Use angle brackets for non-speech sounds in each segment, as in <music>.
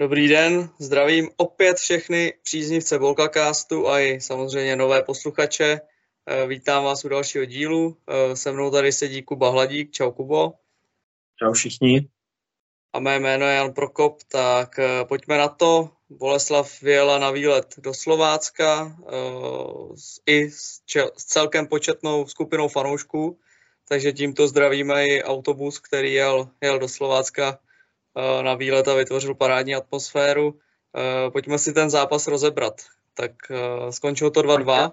Dobrý den, zdravím opět všechny příznivce Volkacastu a i samozřejmě nové posluchače. Eh, vítám vás u dalšího dílu. Eh, se mnou tady sedí Kuba Hladík. Čau Kubo. Čau všichni. A mé jméno je Jan Prokop, tak eh, pojďme na to. Boleslav vyjela na výlet do Slovácka i s celkem početnou skupinou fanoušků, takže tímto zdravíme i autobus, který jel, jel do Slovácka na výlet a vytvořil parádní atmosféru. Eh, pojďme si ten zápas rozebrat. Tak eh, skončilo to 2-2.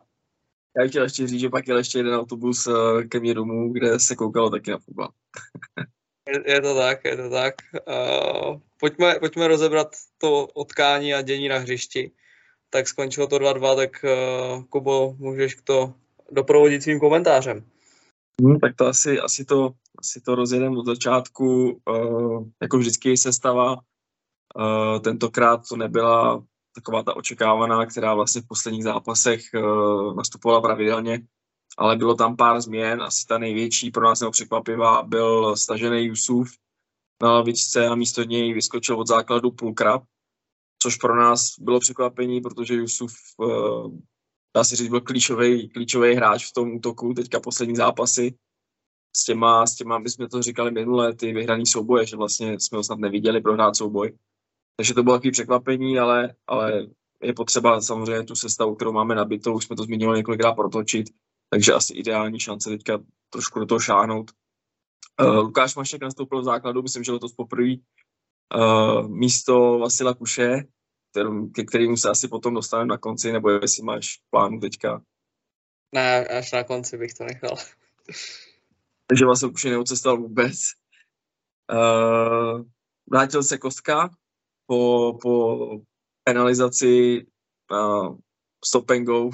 Já chtěl ještě říct, že pak jel ještě jeden autobus ke mně domů, kde se koukalo taky na fotbal. <laughs> je, je to tak, je to tak. pojďme, pojďme rozebrat to otkání a dění na hřišti. Tak skončilo to 2-2, tak Kubo, můžeš to doprovodit svým komentářem. Hmm, tak to asi, asi to si to rozjedeme od začátku. Uh, jako vždycky sestava. Uh, tentokrát to nebyla taková ta očekávaná, která vlastně v posledních zápasech uh, nastupovala pravidelně, ale bylo tam pár změn. Asi ta největší pro nás nebo překvapivá byl stažený Jusuf na lavičce a místo něj vyskočil od základu Pulkrab, což pro nás bylo překvapení, protože Jusuf uh, dá se říct, byl klíčový, klíčový hráč v tom útoku teďka poslední zápasy s těma, s těma, my jsme to říkali minule, ty vyhraný souboje, že vlastně jsme ho snad neviděli prohrát souboj. Takže to bylo takový překvapení, ale, ale je potřeba samozřejmě tu sestavu, kterou máme nabitou, už jsme to zmiňovali několikrát protočit, takže asi ideální šance teďka trošku do toho šáhnout. Uh, Lukáš Mašek nastoupil v základu, myslím, že letos poprvé uh, místo Vasila Kuše, kterým, ke kterému se asi potom dostaneme na konci, nebo jestli máš plánu teďka. Ne, až na konci bych to nechal <laughs> takže vlastně už neocestoval vůbec. Uh, vrátil se Kostka po, po penalizaci uh, stop and go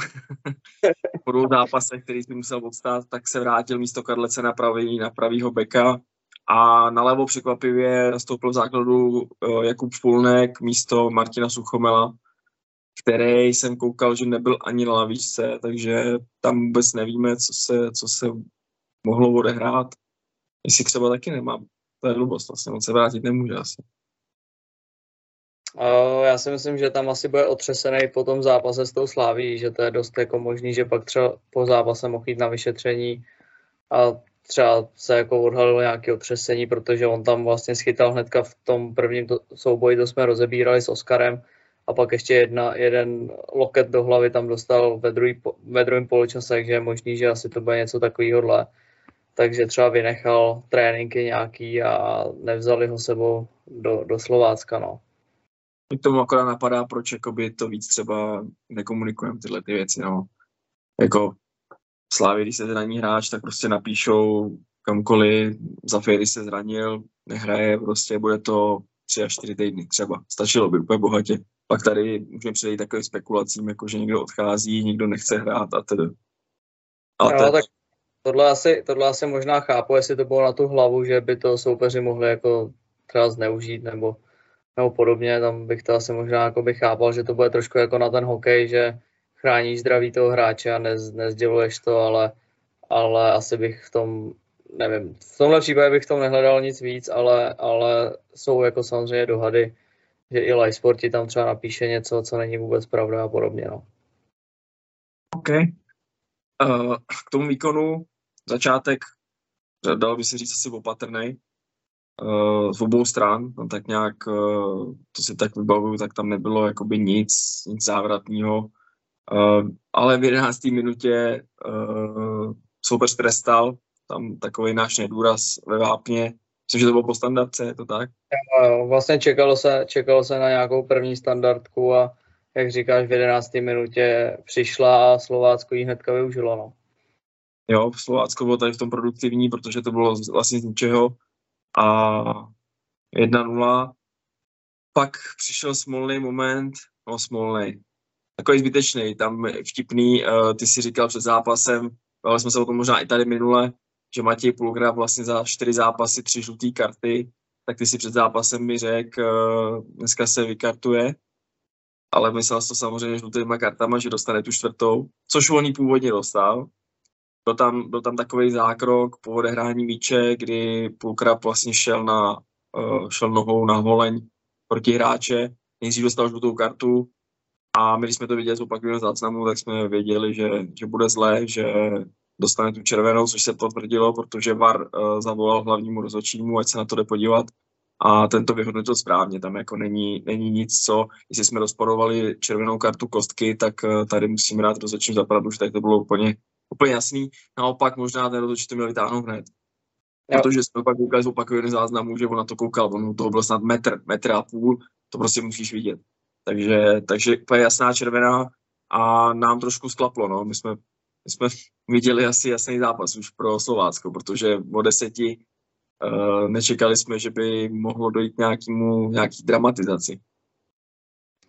<laughs> po dvou zápasech, který si musel odstát, tak se vrátil místo Karlece na pravý, na pravýho beka a nalevo překvapivě nastoupil v základu uh, Jakub Špulnek místo Martina Suchomela, který jsem koukal, že nebyl ani na lavičce, takže tam vůbec nevíme, co se, co se mohlo odehrát, jestli třeba taky nemám. To je hlubost vlastně, on se vrátit nemůže asi. Já si myslím, že tam asi bude otřesený po tom zápase s tou Sláví, že to je dost jako možný, že pak třeba po zápase mohl jít na vyšetření a třeba se jako odhalilo nějaké otřesení, protože on tam vlastně schytal hnedka v tom prvním to, souboji, to jsme rozebírali s Oskarem a pak ještě jedna, jeden loket do hlavy tam dostal ve, druhý, ve druhém poločase, takže je možný, že asi to bude něco takového takže třeba vynechal tréninky nějaký a nevzali ho sebou do, do Slovácka, no. K tomu akorát napadá, proč to víc třeba nekomunikujeme tyhle ty věci, no. Jako Slávě, když se zraní hráč, tak prostě napíšou kamkoliv, za Fieri se zranil, nehraje, prostě bude to tři až čtyři týdny třeba. Stačilo by úplně bohatě. Pak tady můžeme přejít takovým spekulacím, jako že někdo odchází, někdo nechce hrát a tedy. A no, tak tohle asi, tohle asi možná chápu, jestli to bylo na tu hlavu, že by to soupeři mohli jako třeba zneužít nebo, nebo podobně, tam bych to asi možná jako bych chápal, že to bude trošku jako na ten hokej, že chráníš zdraví toho hráče a nez, nezděluješ to, ale, ale asi bych v tom, nevím, v tomhle případě bych v tom nehledal nic víc, ale, ale jsou jako samozřejmě dohady, že i live sporti tam třeba napíše něco, co není vůbec pravda a podobně. No. OK. Uh, k tomu výkonu začátek, dalo by se říct asi opatrný, uh, z obou stran, no, tak nějak, uh, to si tak vybavuju, tak tam nebylo jakoby nic, nic závratného, uh, ale v 11. minutě uh, soupeř trestal, tam takový náš nedůraz ve vápně, Myslím, že to bylo po standardce, je to tak? Vlastně čekalo se, čekalo se na nějakou první standardku a jak říkáš, v 11. minutě přišla a Slovácko ji hnedka využilo. No. Jo, Slovácko bylo tady v tom produktivní, protože to bylo vlastně z ničeho. A 1-0. Pak přišel smolný moment, no smolný, takový zbytečný, tam vtipný, uh, ty si říkal před zápasem, ale jsme se o tom možná i tady minule, že Matěj Pulgra vlastně za čtyři zápasy, tři žluté karty, tak ty si před zápasem mi řekl, uh, dneska se vykartuje, ale myslel to samozřejmě žlutýma kartama, že dostane tu čtvrtou, což on původně dostal, byl tam, byl tam takový zákrok po odehrání míče, kdy Pulkrab vlastně šel, na, uh, šel nohou na holeň protihráče, nejdřív dostal žlutou kartu a my, když jsme to viděli z opakovaného záznamu, tak jsme věděli, že, že bude zlé, že dostane tu červenou, což se potvrdilo, protože VAR uh, zavolal hlavnímu rozhodčímu, ať se na to jde podívat a ten to vyhodnotil správně. Tam jako není, není nic, co, jestli jsme rozporovali červenou kartu kostky, tak uh, tady musím rád rozhodčím zapravdu, že tak to bylo úplně, úplně jasný. Naopak možná ten rozhodčí to měl vytáhnout hned. Jo. Protože jsme pak koukali z opakovaného záznamu, že on na to koukal, on toho byl snad metr, metr a půl, to prostě musíš vidět. Takže, takže úplně jasná červená a nám trošku sklaplo, no. My jsme, my jsme <laughs> viděli asi jasný zápas už pro Slovácko, protože o deseti uh, nečekali jsme, že by mohlo dojít nějakému, nějaký dramatizaci.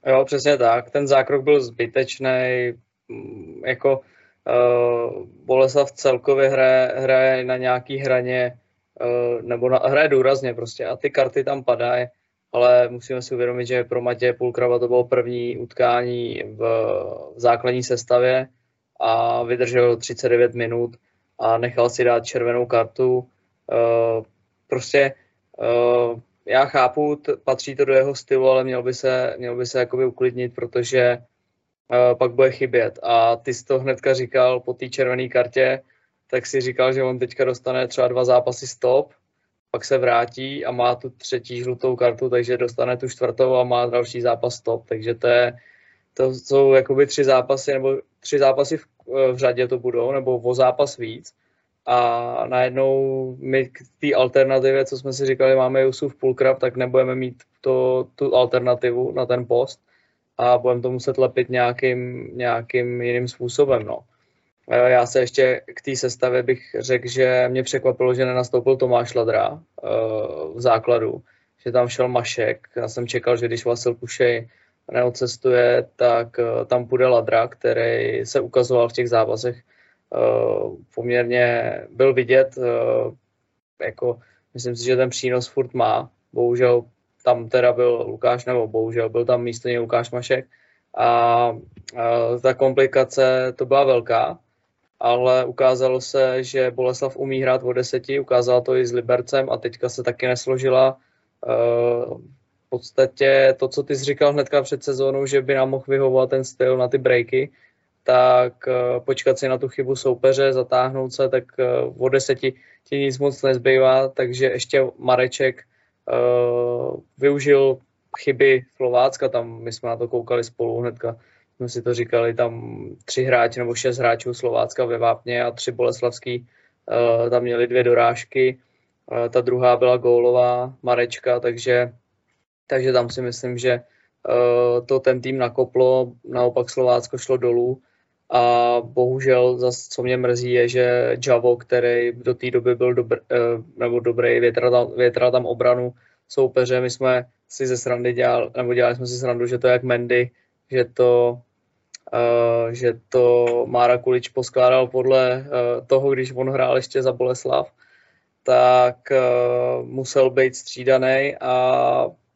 Jo, přesně tak. Ten zákrok byl zbytečný. Mm, jako uh, Boleslav celkově hraje, hraje na nějaký hraně, uh, nebo na, hraje důrazně prostě a ty karty tam padají ale musíme si uvědomit, že pro Matěje Půlkrava to bylo první utkání v, v základní sestavě a vydržel 39 minut a nechal si dát červenou kartu. Uh, prostě uh, já chápu, t- patří to do jeho stylu, ale měl by se, měl by se jakoby uklidnit, protože uh, pak bude chybět. A ty jsi to hnedka říkal po té červené kartě, tak si říkal, že on teďka dostane třeba dva zápasy stop, pak se vrátí a má tu třetí žlutou kartu, takže dostane tu čtvrtou a má další zápas stop, takže to, je, to jsou jakoby tři zápasy, nebo tři zápasy v, v řadě to budou, nebo o zápas víc a najednou my k té alternativě, co jsme si říkali, máme Jusuf Pulkrab, tak nebudeme mít to, tu alternativu na ten post a budeme to muset lepit nějakým, nějakým jiným způsobem. No. Eh, já se ještě k té sestavě bych řekl, že mě překvapilo, že nenastoupil Tomáš Ladra eh, v základu, že tam šel Mašek. Já jsem čekal, že když Vasil Kušej neocestuje, tak eh, tam půjde Ladra, který se ukazoval v těch zápasech poměrně byl vidět, jako myslím si, že ten přínos furt má. Bohužel tam teda byl Lukáš, nebo bohužel byl tam místo něj Lukáš Mašek a ta komplikace to byla velká, ale ukázalo se, že Boleslav umí hrát o deseti, ukázala to i s Libercem a teďka se taky nesložila. Eh, v podstatě to, co ty jsi říkal hnedka před sezónou, že by nám mohl vyhovovat ten styl na ty breaky, tak eh, počkat si na tu chybu soupeře, zatáhnout se, tak eh, o deseti ti nic moc nezbývá, takže ještě Mareček využil chyby Slovácka, tam my jsme na to koukali spolu hnedka jsme si to říkali, tam tři hráči nebo šest hráčů Slovácka ve Vápně a tři boleslavský, uh, tam měli dvě dorážky, uh, ta druhá byla gólová, Marečka, takže, takže tam si myslím, že uh, to ten tým nakoplo, naopak Slovácko šlo dolů. A bohužel zase, co mě mrzí, je, že Javo, který do té doby byl dobr, nebo dobrý, větral tam, větral tam obranu soupeře, my jsme si ze srandy dělali, nebo dělali jsme si srandu, že to je jak Mendy, že to Uh, že to Mára Kulič poskládal podle uh, toho, když on hrál ještě za Boleslav, tak uh, musel být střídaný a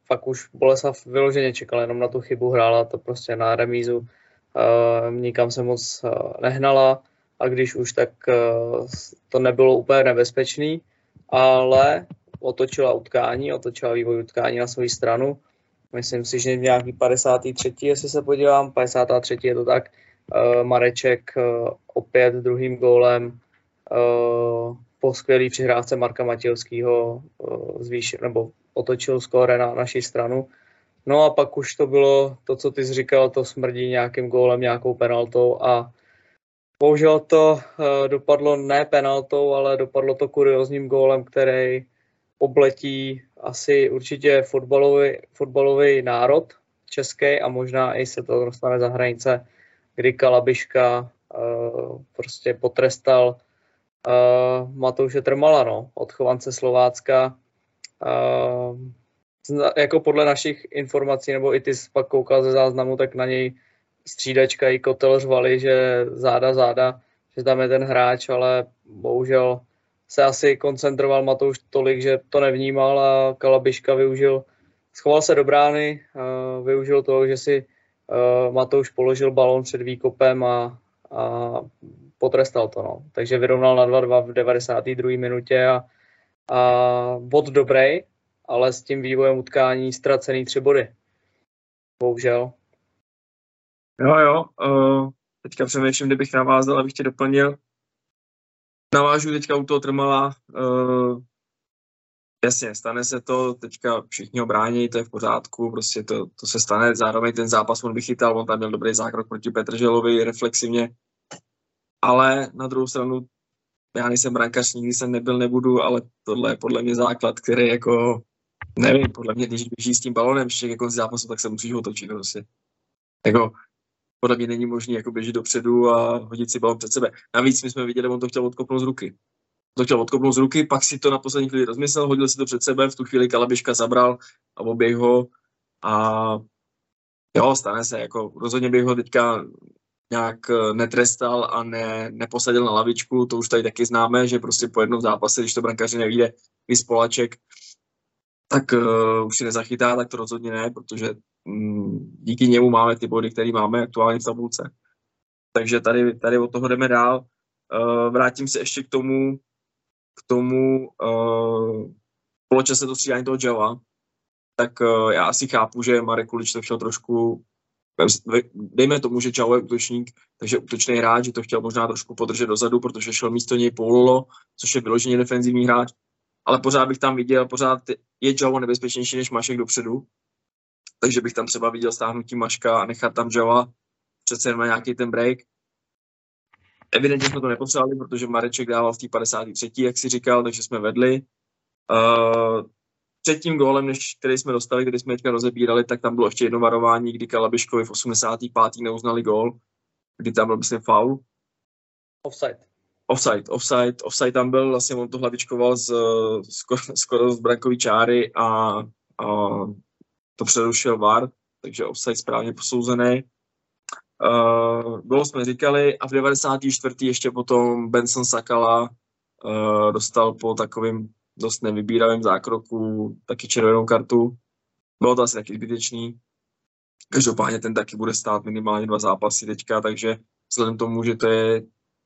pak už Boleslav vyloženě čekal jenom na tu chybu, hrála to prostě na remízu, nikam se moc nehnala a když už, tak to nebylo úplně nebezpečný, ale otočila utkání, otočila vývoj utkání na svou stranu myslím si, že nějaký 53. jestli se podívám, 53. je to tak, uh, Mareček uh, opět druhým gólem uh, po skvělý přihrávce Marka Matějovského zvýšil, nebo otočil skóre na naší stranu. No a pak už to bylo to, co ty jsi říkal, to smrdí nějakým gólem, nějakou penaltou a bohužel to dopadlo ne penaltou, ale dopadlo to kuriozním gólem, který obletí asi určitě fotbalový, fotbalový národ český a možná i se to dostane za hranice, kdy Kalabiška uh, prostě potrestal uh, Matouše Trmala, no, odchovance Slovácka. Uh, jako podle našich informací, nebo i ty jsi pak koukal ze záznamu, tak na něj střídačka i kotel řvali, že záda, záda, že tam je ten hráč, ale bohužel se asi koncentroval Matouš tolik, že to nevnímal a Kalabiška využil, schoval se do brány, využil toho, že si Matouš položil balón před výkopem a, a potrestal to. No. Takže vyrovnal na 2-2 v 92. minutě a, a bod dobrý, ale s tím vývojem utkání ztracený tři body. Bohužel. Jo, jo. Uh, teďka přemýšlím, kdybych navázal, abych tě doplnil. Navážu teďka u toho Trmala. Uh, jasně, stane se to, teďka všichni ho brání, to je v pořádku, prostě to, to se stane. Zároveň ten zápas on vychytal, on tam měl dobrý zákrok proti Petrželovi reflexivně. Ale na druhou stranu, já nejsem brankař, nikdy jsem nebyl, nebudu, ale tohle je podle mě základ, který jako, nevím, podle mě, když běží s tím balonem ještě konci zápasu, tak se musíš otočit prostě. Jako, podle mě není možné jako běžet dopředu a hodit si balon před sebe. Navíc my jsme viděli, on to chtěl odkopnout z ruky. To chtěl odkopnout z ruky, pak si to na poslední chvíli rozmyslel, hodil si to před sebe, v tu chvíli Kalabiška zabral a oběh ho a jo, stane se, jako rozhodně bych ho teďka nějak eh, netrestal a ne, neposadil na lavičku, to už tady taky známe, že prostě po jednom zápase, když to brankaři nevíde, vyspolaček, tak uh, už si nezachytá, tak to rozhodně ne, protože um, díky němu máme ty body, které máme aktuálně v tabulce. Takže tady, tady od toho jdeme dál. Uh, vrátím se ještě k tomu, k tomu uh, poločase to střídání toho Java, tak uh, já asi chápu, že Marek Kulič to chtěl trošku dejme tomu, že Čau je útočník, takže útočný hráč, že to chtěl možná trošku podržet dozadu, protože šel místo něj Poulolo, což je vyloženě defenzivní hráč, ale pořád bych tam viděl, pořád je Java nebezpečnější než Mašek dopředu, takže bych tam třeba viděl stáhnutí Maška a nechat tam Java, přece jenom nějaký ten break. Evidentně jsme to nepotřebovali, protože Mareček dával v té 53. jak si říkal, takže jsme vedli. Uh, před tím gólem, než který jsme dostali, který jsme teďka rozebírali, tak tam bylo ještě jedno varování, kdy Kalabiškovi v 85. neuznali gól, kdy tam byl, myslím, foul. Offside. Offside, offside, offside tam byl, vlastně on to hlavičkoval z, skoro, skoro z brankový čáry a, a to přerušil VAR, takže offside správně posouzený. Uh, gól jsme říkali a v 94. ještě potom Benson Sakala uh, dostal po takovým dost nevybíravém zákroku taky červenou kartu. Bylo to asi taky zbytečný. Každopádně ten taky bude stát minimálně dva zápasy teďka, takže vzhledem tomu, že to je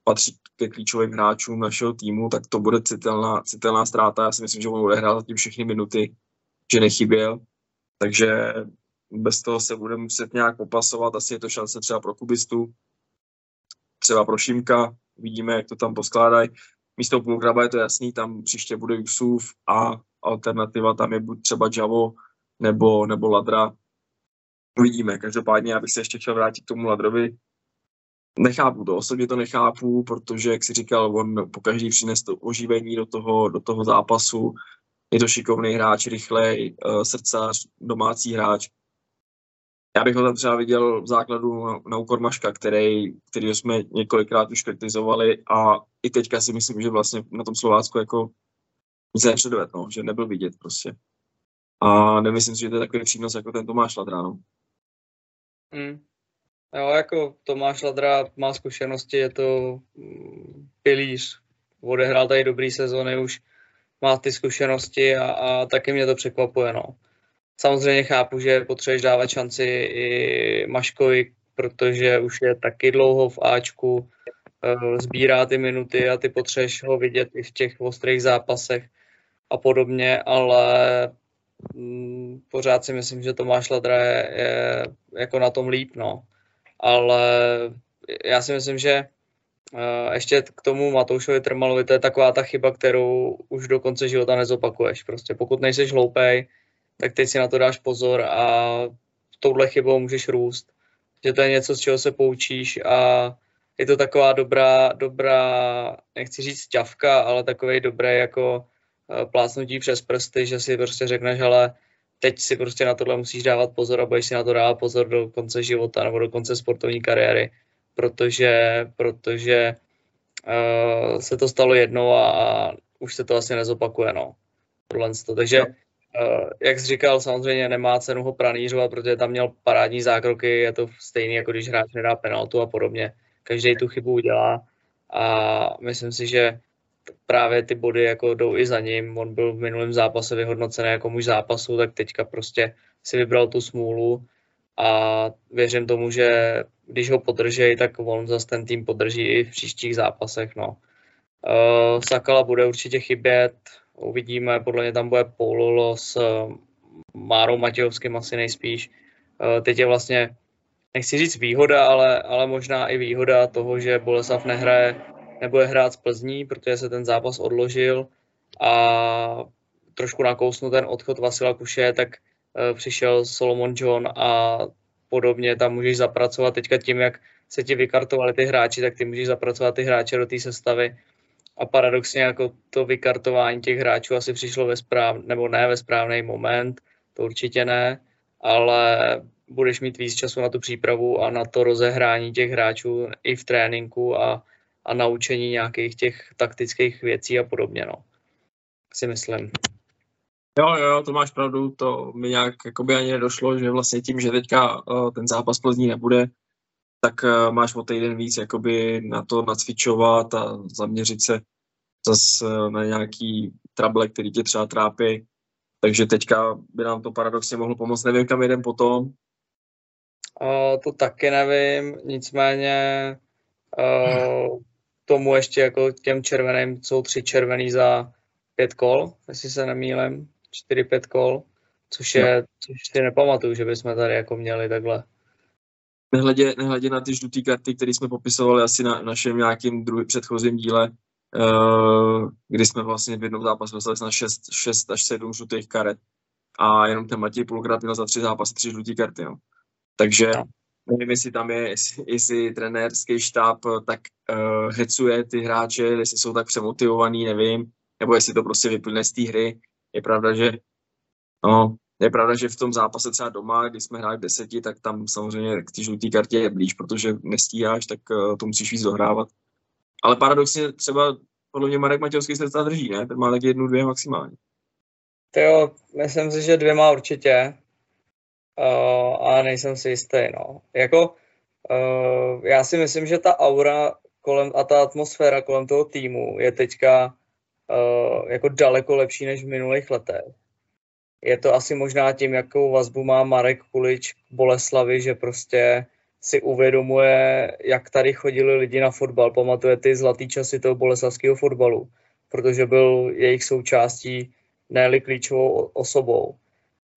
patří ke klíčovým hráčům našeho týmu, tak to bude citelná, citelná ztráta. Já si myslím, že on odehrál zatím všechny minuty, že nechyběl. Takže bez toho se bude muset nějak popasovat. Asi je to šance třeba pro kubistu, třeba pro Šimka. Vidíme, jak to tam poskládají místo Bulgraba je to jasný, tam příště bude Yusuf a alternativa tam je buď třeba Javo nebo, nebo Ladra. Uvidíme. Každopádně já bych se ještě chtěl vrátit k tomu Ladrovi. Nechápu to, osobně to nechápu, protože, jak si říkal, on po každý přines to oživení do toho, do toho zápasu. Je to šikovný hráč, rychlej, uh, srdcař, domácí hráč já bych ho tam třeba viděl v základu na, na úkor Maška, který, který jsme několikrát už kritizovali a i teďka si myslím, že vlastně na tom Slovácku jako nic nepředved, no, že nebyl vidět prostě. A nemyslím si, že to je takový přínos jako ten Tomáš Ladra, no. Jo, jako Tomáš Ladra má zkušenosti, je to mm, pilíř. Odehrál tady dobrý sezóny, už má ty zkušenosti a, a taky mě to překvapuje, no. Samozřejmě chápu, že potřebuješ dávat šanci i Maškovi, protože už je taky dlouho v Ačku, eh, sbírá ty minuty a ty potřebuješ ho vidět i v těch ostrých zápasech a podobně, ale mm, pořád si myslím, že Tomáš Ladra je, je jako na tom líp, no. Ale já si myslím, že uh, ještě k tomu Matoušovi Trmalovi, to je taková ta chyba, kterou už do konce života nezopakuješ. Prostě pokud nejseš hloupej, tak teď si na to dáš pozor a touhle chybou můžeš růst. Že to je něco, z čeho se poučíš a je to taková dobrá, dobrá, nechci říct ťavka, ale takový dobrý jako eh, plácnutí přes prsty, že si prostě řekneš, ale teď si prostě na tohle musíš dávat pozor a budeš si na to dávat pozor do konce života nebo do konce sportovní kariéry, protože, protože uh, se to stalo jednou a, a už se to asi nezopakuje, no. Takže no. Uh, jak jsi říkal, samozřejmě nemá cenu ho pranířovat, protože tam měl parádní zákroky, je to stejný, jako když hráč nedá penaltu a podobně. Každý tu chybu udělá a myslím si, že právě ty body jako jdou i za ním. On byl v minulém zápase vyhodnocený jako muž zápasu, tak teďka prostě si vybral tu smůlu a věřím tomu, že když ho podrží, tak on zase ten tým podrží i v příštích zápasech. No. Uh, Sakala bude určitě chybět, Uvidíme, podle mě tam bude Pololo s eh, Márou Matějovským asi nejspíš. Eh, teď je vlastně, nechci říct výhoda, ale, ale možná i výhoda toho, že Boleslav nehraje, nebude hrát z Plzní, protože se ten zápas odložil a trošku nakousnu ten odchod Vasila Kuše, tak přišel Solomon John a podobně, tam můžeš zapracovat teďka tím, jak se ti vykartovali ty hráči, tak ty můžeš zapracovat ty hráče do té sestavy. A paradoxně jako to vykartování těch hráčů asi přišlo ve správ, nebo ne ve správný moment, to určitě ne, ale budeš mít víc času na tu přípravu a na to rozehrání těch hráčů i v tréninku a, a naučení nějakých těch taktických věcí a podobně, no. Si myslím. Jo, jo, to máš pravdu, to mi nějak jakoby ani nedošlo, že vlastně tím, že teďka uh, ten zápas Plzní nebude, tak uh, máš o týden víc jakoby na to nacvičovat a zaměřit se zase uh, na nějaký trable, který tě třeba trápí. Takže teďka by nám to paradoxně mohlo pomoct. Nevím, kam jeden potom. Uh, to taky nevím, nicméně uh, <laughs> tomu ještě jako těm červeným jsou tři červený za pět kol, jestli se nemýlím. 4-5 kol, což je, no. což si nepamatuju, že bychom tady jako měli takhle. Nehledě, nehledě na ty žluté karty, které jsme popisovali asi na našem nějakým druhý, předchozím díle, uh, kdy jsme vlastně v jednom zápase dostali na 6, 6 až 7 žlutých karet a jenom ten Matěj půlkrát měl za tři zápasy tři žluté karty. No. Takže no. Nevím, jestli tam je, jestli, jestli trenérský štáb tak uh, hecuje ty hráče, jestli jsou tak přemotivovaný, nevím, nebo jestli to prostě vyplne z té hry, je pravda, že no, je pravda, že v tom zápase třeba doma, když jsme hráli v deseti, tak tam samozřejmě k té žluté kartě je blíž, protože nestíháš, tak uh, to musíš víc dohrávat. Ale paradoxně třeba podle mě Marek Matějovský se docela drží, ne? Ten má tak jednu, dvě maximálně. To jo, myslím si, že dvě má určitě. Uh, a nejsem si jistý, no. Jako, uh, já si myslím, že ta aura kolem a ta atmosféra kolem toho týmu je teďka uh, jako daleko lepší než v minulých letech. Je to asi možná tím, jakou vazbu má Marek Kulič k Boleslavi, že prostě si uvědomuje, jak tady chodili lidi na fotbal. Pamatuje ty zlatý časy toho boleslavského fotbalu, protože byl jejich součástí, ne klíčovou osobou.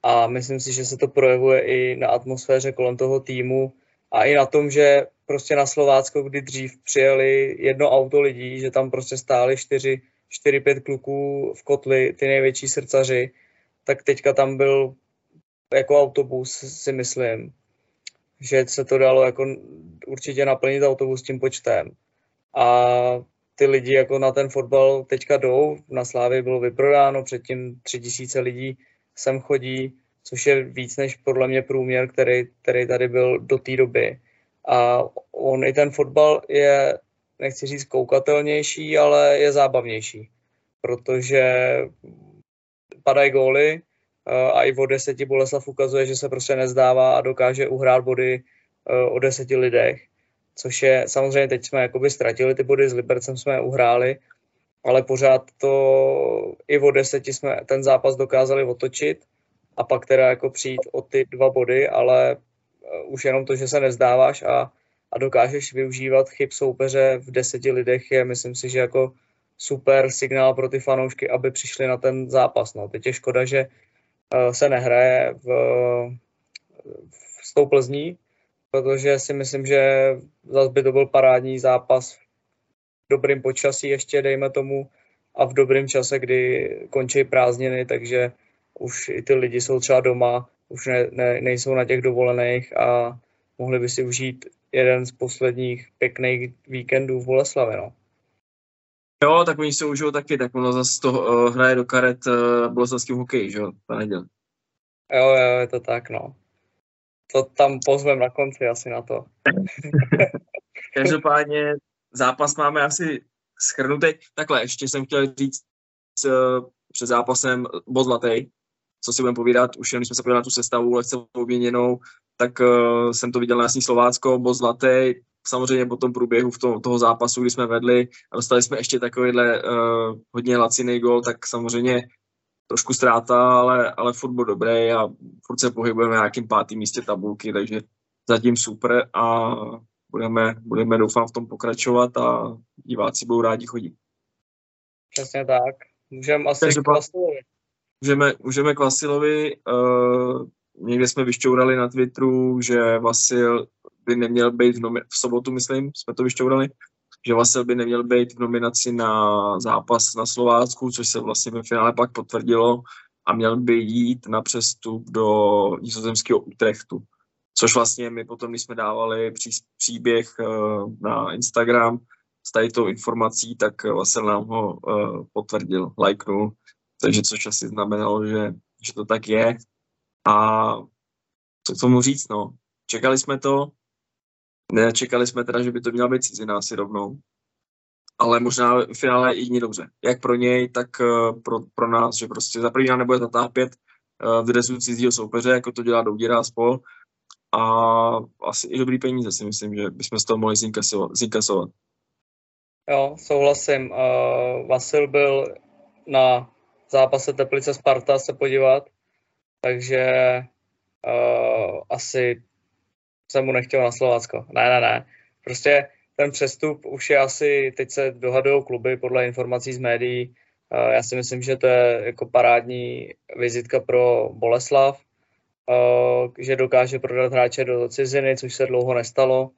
A myslím si, že se to projevuje i na atmosféře kolem toho týmu a i na tom, že prostě na Slovácko, kdy dřív přijeli jedno auto lidí, že tam prostě stáli čtyři 4-5 kluků v kotli, ty největší srdcaři, tak teďka tam byl jako autobus, si myslím, že se to dalo jako určitě naplnit autobus tím počtem. A ty lidi jako na ten fotbal teďka jdou, na Slávě bylo vyprodáno, předtím tři tisíce lidí sem chodí, což je víc než podle mě průměr, který, který tady byl do té doby. A on i ten fotbal je nechci říct koukatelnější, ale je zábavnější, protože padají góly eh, a i o deseti Boleslav ukazuje, že se prostě nezdává a dokáže uhrát body eh, o deseti lidech, což je, samozřejmě teď jsme jakoby ztratili ty body, s Libercem jsme uhráli, ale pořád to i o deseti jsme ten zápas dokázali otočit a pak teda jako přijít o ty dva body, ale eh, už jenom to, že se nezdáváš a a dokážeš využívat chyb soupeře v deseti lidech, je myslím si, že jako super signál pro ty fanoušky, aby přišli na ten zápas. No. Teď je škoda, že uh, se nehraje v, v, s tou Plzní, protože si myslím, že zase by to byl parádní zápas dobrým počasí ještě, dejme tomu, a v dobrém čase, kdy končí prázdniny, takže už i ty lidi jsou třeba doma, už ne, ne, nejsou na těch dovolených a mohli by si užít jeden z posledních pěkných víkendů v Boleslavě, no. Jo, tak oni se užijou taky, tak ono zase to uh, hraje do karet uh, boleslavským hokeji, že jo, ta. Jo, jo, je to tak, no. To tam pozvem na konci asi na to. <laughs> Každopádně zápas máme asi schrnutý. Takhle, ještě jsem chtěl říct uh, před zápasem bod zlatý, co si budeme povídat, už jen když jsme se podívali na tu sestavu lehce obměněnou, tak uh, jsem to viděl na Jasný Slovácko, bo zlatý, samozřejmě po tom průběhu v tom, toho zápasu, kdy jsme vedli a dostali jsme ještě takovýhle uh, hodně laciný gol, tak samozřejmě trošku ztráta, ale, ale fotbal dobrý a furt se pohybujeme na nějakým pátým místě tabulky, takže zatím super a budeme, budeme doufám v tom pokračovat a diváci budou rádi chodit. Přesně tak. můžeme asi k Vasilovi. Můžeme, můžeme k Vasilovi. Uh, někde jsme vyšťourali na Twitteru, že Vasil by neměl být v, nomi- v sobotu, myslím, jsme to vyšťourali, že Vasil by neměl být v nominaci na zápas na Slovácku, což se vlastně ve finále pak potvrdilo a měl by jít na přestup do nizozemského Utrechtu. Což vlastně my potom, když jsme dávali pří, příběh uh, na Instagram s tady tou informací, tak Vasil nám ho uh, potvrdil, lajknul. Takže což asi znamenalo, že, že to tak je. A co k tomu říct, no. Čekali jsme to, nečekali jsme teda, že by to měla být cizina asi rovnou, ale možná v finále i jiní dobře. Jak pro něj, tak eh, pro, pro nás, že prostě za první nebude zatápět eh, v dresu cizího soupeře, jako to dělá Doudira a spol. A asi i dobrý peníze si myslím, že bychom z toho mohli zinkasovat. zinkasovat. Jo, souhlasím. Uh, Vasil byl na zápase Teplice Sparta se podívat, takže uh, asi jsem mu nechtěl na Slovácko. Ne, ne, ne. Prostě ten přestup už je asi, teď se dohadují kluby podle informací z médií. Uh, já si myslím, že to je jako parádní vizitka pro Boleslav, že dokáže prodat hráče do ciziny, což se dlouho nestalo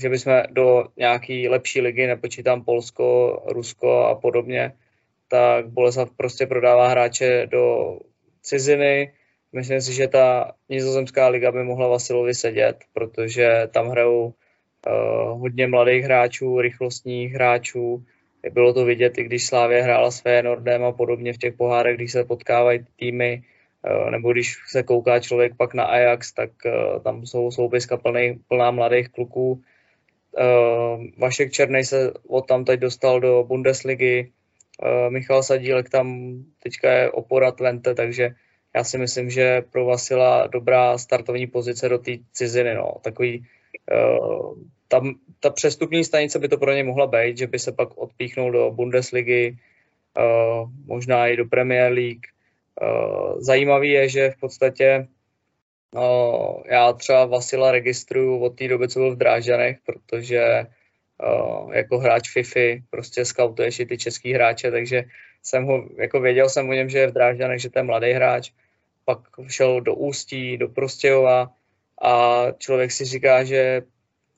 že bychom do nějaký lepší ligy, nepočítám Polsko, Rusko a podobně, tak Boleslav prostě prodává hráče do ciziny. Myslím si, že ta nizozemská liga by mohla Vasilovi sedět, protože tam hrajou uh, hodně mladých hráčů, rychlostních hráčů. Bylo to vidět, i když Slávě hrála s Feyenoordem a podobně v těch pohárech, když se potkávají týmy, nebo když se kouká člověk pak na Ajax, tak uh, tam jsou soupiska plný, plná mladých kluků. Vašek Černej se od tam teď dostal do Bundesligy, Eh, Michal Sadílek tam teďka je opora Twente, takže já si myslím, že pro Vasila dobrá startovní pozice do té ciziny. No. Takový, uh, tam, ta přestupní stanice by to pro ně mohla být, že by se pak odpíchnul do Bundesligy, uh, možná i do Premier League. Uh, zajímavý je, že v podstatě uh, já třeba Vasila registruju od té doby, co byl v Drážďanech, protože uh, jako hráč FIFA, prostě scoutuješ i ty český hráče, takže jsem ho, jako věděl jsem o něm, že je v Drážďanech, že to je mladý hráč, pak šel do Ústí, do Prostějova a člověk si říká, že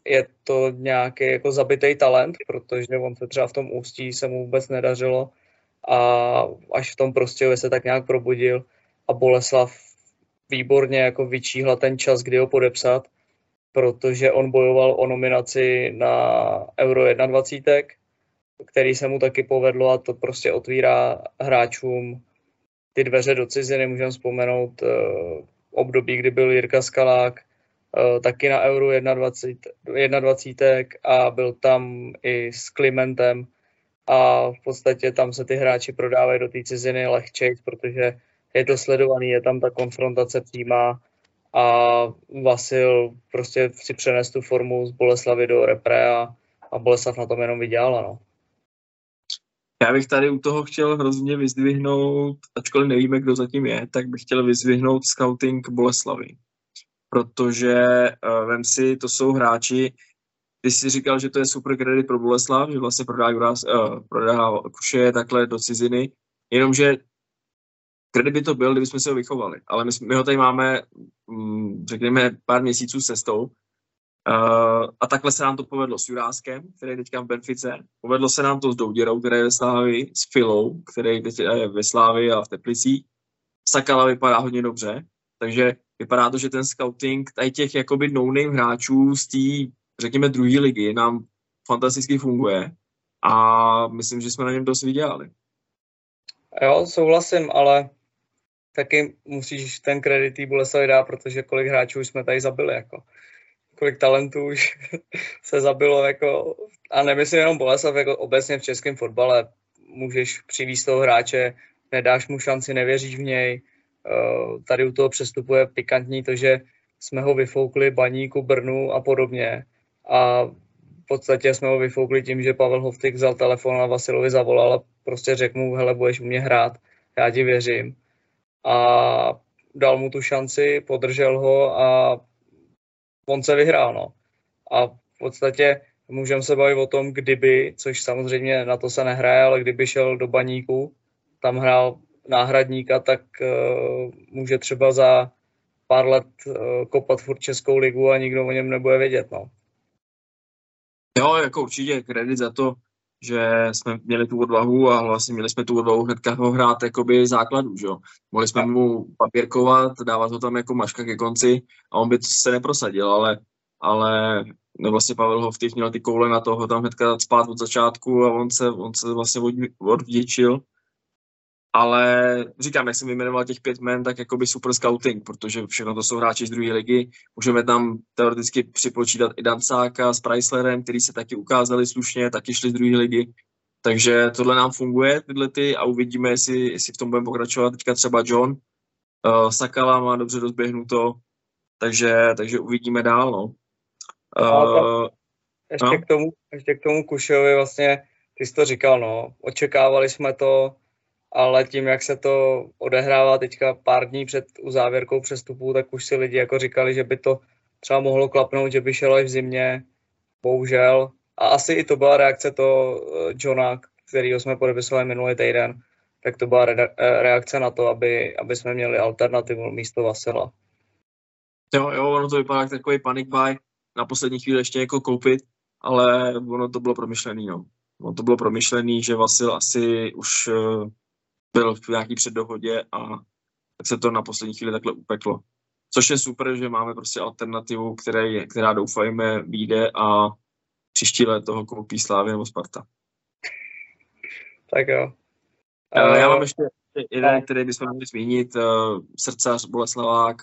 je to nějaký jako zabitý talent, protože on se třeba v tom Ústí se mu vůbec nedařilo a až v tom Prostějově se tak nějak probudil a Boleslav výborně jako vyčíhla ten čas, kdy ho podepsat protože on bojoval o nominaci na Euro 21, který se mu taky povedlo a to prostě otvírá hráčům ty dveře do ciziny. Můžeme vzpomenout uh, období, kdy byl Jirka Skalák uh, taky na Euro 21, 21 a byl tam i s Klimentem a v podstatě tam se ty hráči prodávají do té ciziny lehčej, protože je to sledovaný, je tam ta konfrontace přímá a Vasil prostě si přenes tu formu z Boleslavy do repre a, a Boleslav na tom jenom vydělala. No. Já bych tady u toho chtěl hrozně vyzdvihnout, ačkoliv nevíme, kdo zatím je, tak bych chtěl vyzdvihnout scouting Boleslavy. Protože uh, vem si, to jsou hráči, ty jsi říkal, že to je super kredit pro Boleslav, že vlastně prodá, uh, prodá Kuše takhle do ciziny, jenomže kredit by to byl, kdybychom se ho vychovali. Ale my, my ho tady máme, mm, řekněme, pár měsíců cestou. Uh, a takhle se nám to povedlo s Juráskem, který je teďka v Benfice. Povedlo se nám to s Douděrou, který je ve Slávi, s Filou, který teď je ve Slávi a v Teplicích. Sakala vypadá hodně dobře, takže vypadá to, že ten scouting tady těch jakoby no-name hráčů z té, řekněme, druhé ligy nám fantasticky funguje a myslím, že jsme na něm dost vydělali. Jo, souhlasím, ale taky musíš ten kredit tý Boleslavi dát, protože kolik hráčů jsme tady zabili, jako. Kolik talentů už <laughs> se zabilo, jako, a nemyslím jenom Boleslav, jako obecně v českém fotbale můžeš přivízt toho hráče, nedáš mu šanci, nevěříš v něj. Eh, tady u toho přestupuje pikantní to, že jsme ho vyfoukli Baníku, Brnu a podobně. A v podstatě jsme ho vyfoukli tím, že Pavel Hovtik vzal telefon a Vasilovi zavolal a prostě řekl mu, hele, budeš u mě hrát, já ti věřím a dal mu tu šanci, podržel ho a on se vyhrál. No. A v podstatě můžeme se bavit o tom, kdyby, což samozřejmě na to se nehraje, ale kdyby šel do baníku, tam hrál náhradníka, tak uh, může třeba za pár let uh, kopat furt Českou ligu a nikdo o něm nebude vědět. No. Jo, jako určitě kredit za to, že jsme měli tu odvahu a vlastně měli jsme tu odvahu hnedka ho hrát jakoby základu, že jo. Mohli jsme mu papírkovat, dávat ho tam jako maška ke konci a on by se neprosadil, ale, ale no vlastně Pavel Hovtych měl ty koule na to ho tam hnedka spát od začátku a on se, on se vlastně odvděčil ale říkám, jak jsem vyjmenoval těch pět men, tak jako by super scouting, protože všechno to jsou hráči z druhé ligy. Můžeme tam teoreticky připočítat i Dancáka s Chryslerem, který se taky ukázali slušně, taky šli z druhé ligy. Takže tohle nám funguje, tyhle ty, a uvidíme, jestli, jestli v tom budeme pokračovat. Teďka třeba John, uh, Sakala má dobře rozběhnuto, takže, takže uvidíme dál. No. Uh, ještě, no? K tomu, ještě k tomu Kušovi vlastně, ty jsi to říkal, no, očekávali jsme to, ale tím, jak se to odehrává teďka pár dní před uzávěrkou přestupů, tak už si lidi jako říkali, že by to třeba mohlo klapnout, že by šel až v zimě, bohužel. A asi i to byla reakce to eh, Johna, kterýho jsme podepisovali minulý týden, tak to byla eh, reakce na to, aby, aby jsme měli alternativu místo Vasila. Jo, jo, ono to vypadá jako takový panic buy, na poslední chvíli ještě jako koupit, ale ono to bylo promyšlený, no. Ono to bylo promyšlený, že Vasil asi už eh, byl v nějaký předdohodě a tak se to na poslední chvíli takhle upeklo. Což je super, že máme prostě alternativu, které, která doufajme vyjde a příští let toho koupí Slávy nebo Sparta. Tak jo. Uh, já mám ještě jeden, který bychom měli zmínit. Uh, srdcař Boleslavák,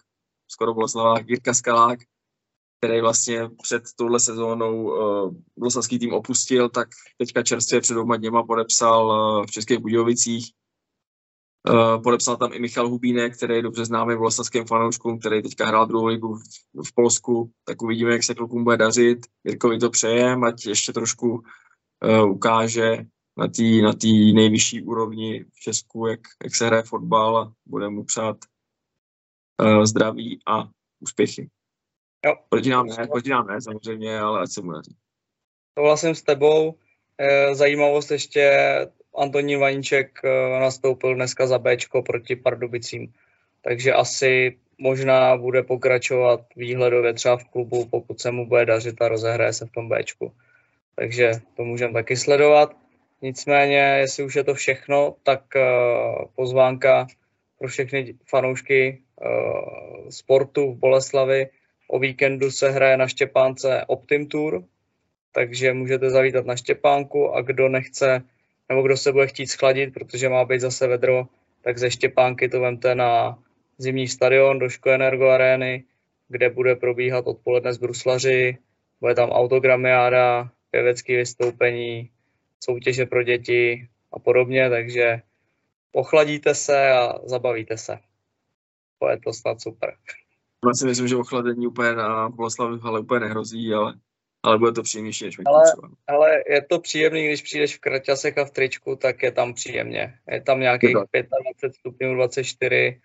skoro Boleslavák, Jirka Skalák, který vlastně před touhle sezónou uh, Boleslavský tým opustil, tak teďka čerstvě před dvěma dněma podepsal uh, v Českých Budějovicích podepsal tam i Michal Hubínek, který je dobře známý vlastnovským fanouškům, který teďka hrál druhou ligu v, v Polsku, tak uvidíme, jak se klukům bude dařit. Jirkovi to přejem, ať ještě trošku uh, ukáže na té na tý nejvyšší úrovni v Česku, jak, jak se hraje fotbal a bude mu přát uh, zdraví a úspěchy. Jo. Proti nám ne, proti nám ne samozřejmě, ale ať se mu daří. Souhlasím s tebou. Zajímavost ještě Antonín Vaníček eh, nastoupil dneska za Bčko proti Pardubicím, takže asi možná bude pokračovat výhledově třeba v klubu, pokud se mu bude dařit a rozehraje se v tom Bčku. Takže to můžeme taky sledovat. Nicméně, jestli už je to všechno, tak uh, pozvánka pro všechny fanoušky uh, sportu v Boleslavi. O víkendu se hraje na Štěpánce Optim Tour, takže můžete zavítat na Štěpánku a kdo nechce nebo kdo se bude chtít schladit, protože má být zase vedro, tak ze Štěpánky to vemte na zimní stadion do Ško Energo Arény, kde bude probíhat odpoledne z Bruslaři, bude tam autogramiáda, pěvecké vystoupení, soutěže pro děti a podobně, takže ochladíte se a zabavíte se. To je to snad super. Já si myslím, že ochlazení úplně na Boleslavi ale úplně nehrozí, ale ale bude to příjemnější než ale, ale je to příjemný, když přijdeš v kraťasech a v tričku, tak je tam příjemně. Je tam nějakých 25 stupňů, 24,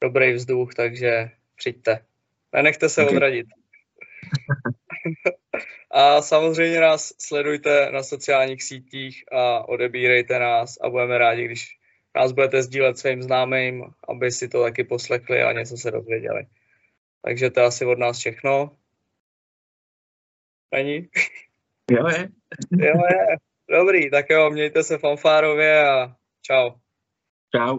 dobrý vzduch, takže přijďte. Nenechte se okay. odradit. <laughs> a samozřejmě nás sledujte na sociálních sítích a odebírejte nás a budeme rádi, když nás budete sdílet svým známým, aby si to taky poslechli a něco se dozvěděli. Takže to je asi od nás všechno. Ani? Jo je. Jo je. Dobrý, tak jo, mějte se fanfárově a čau. Čau.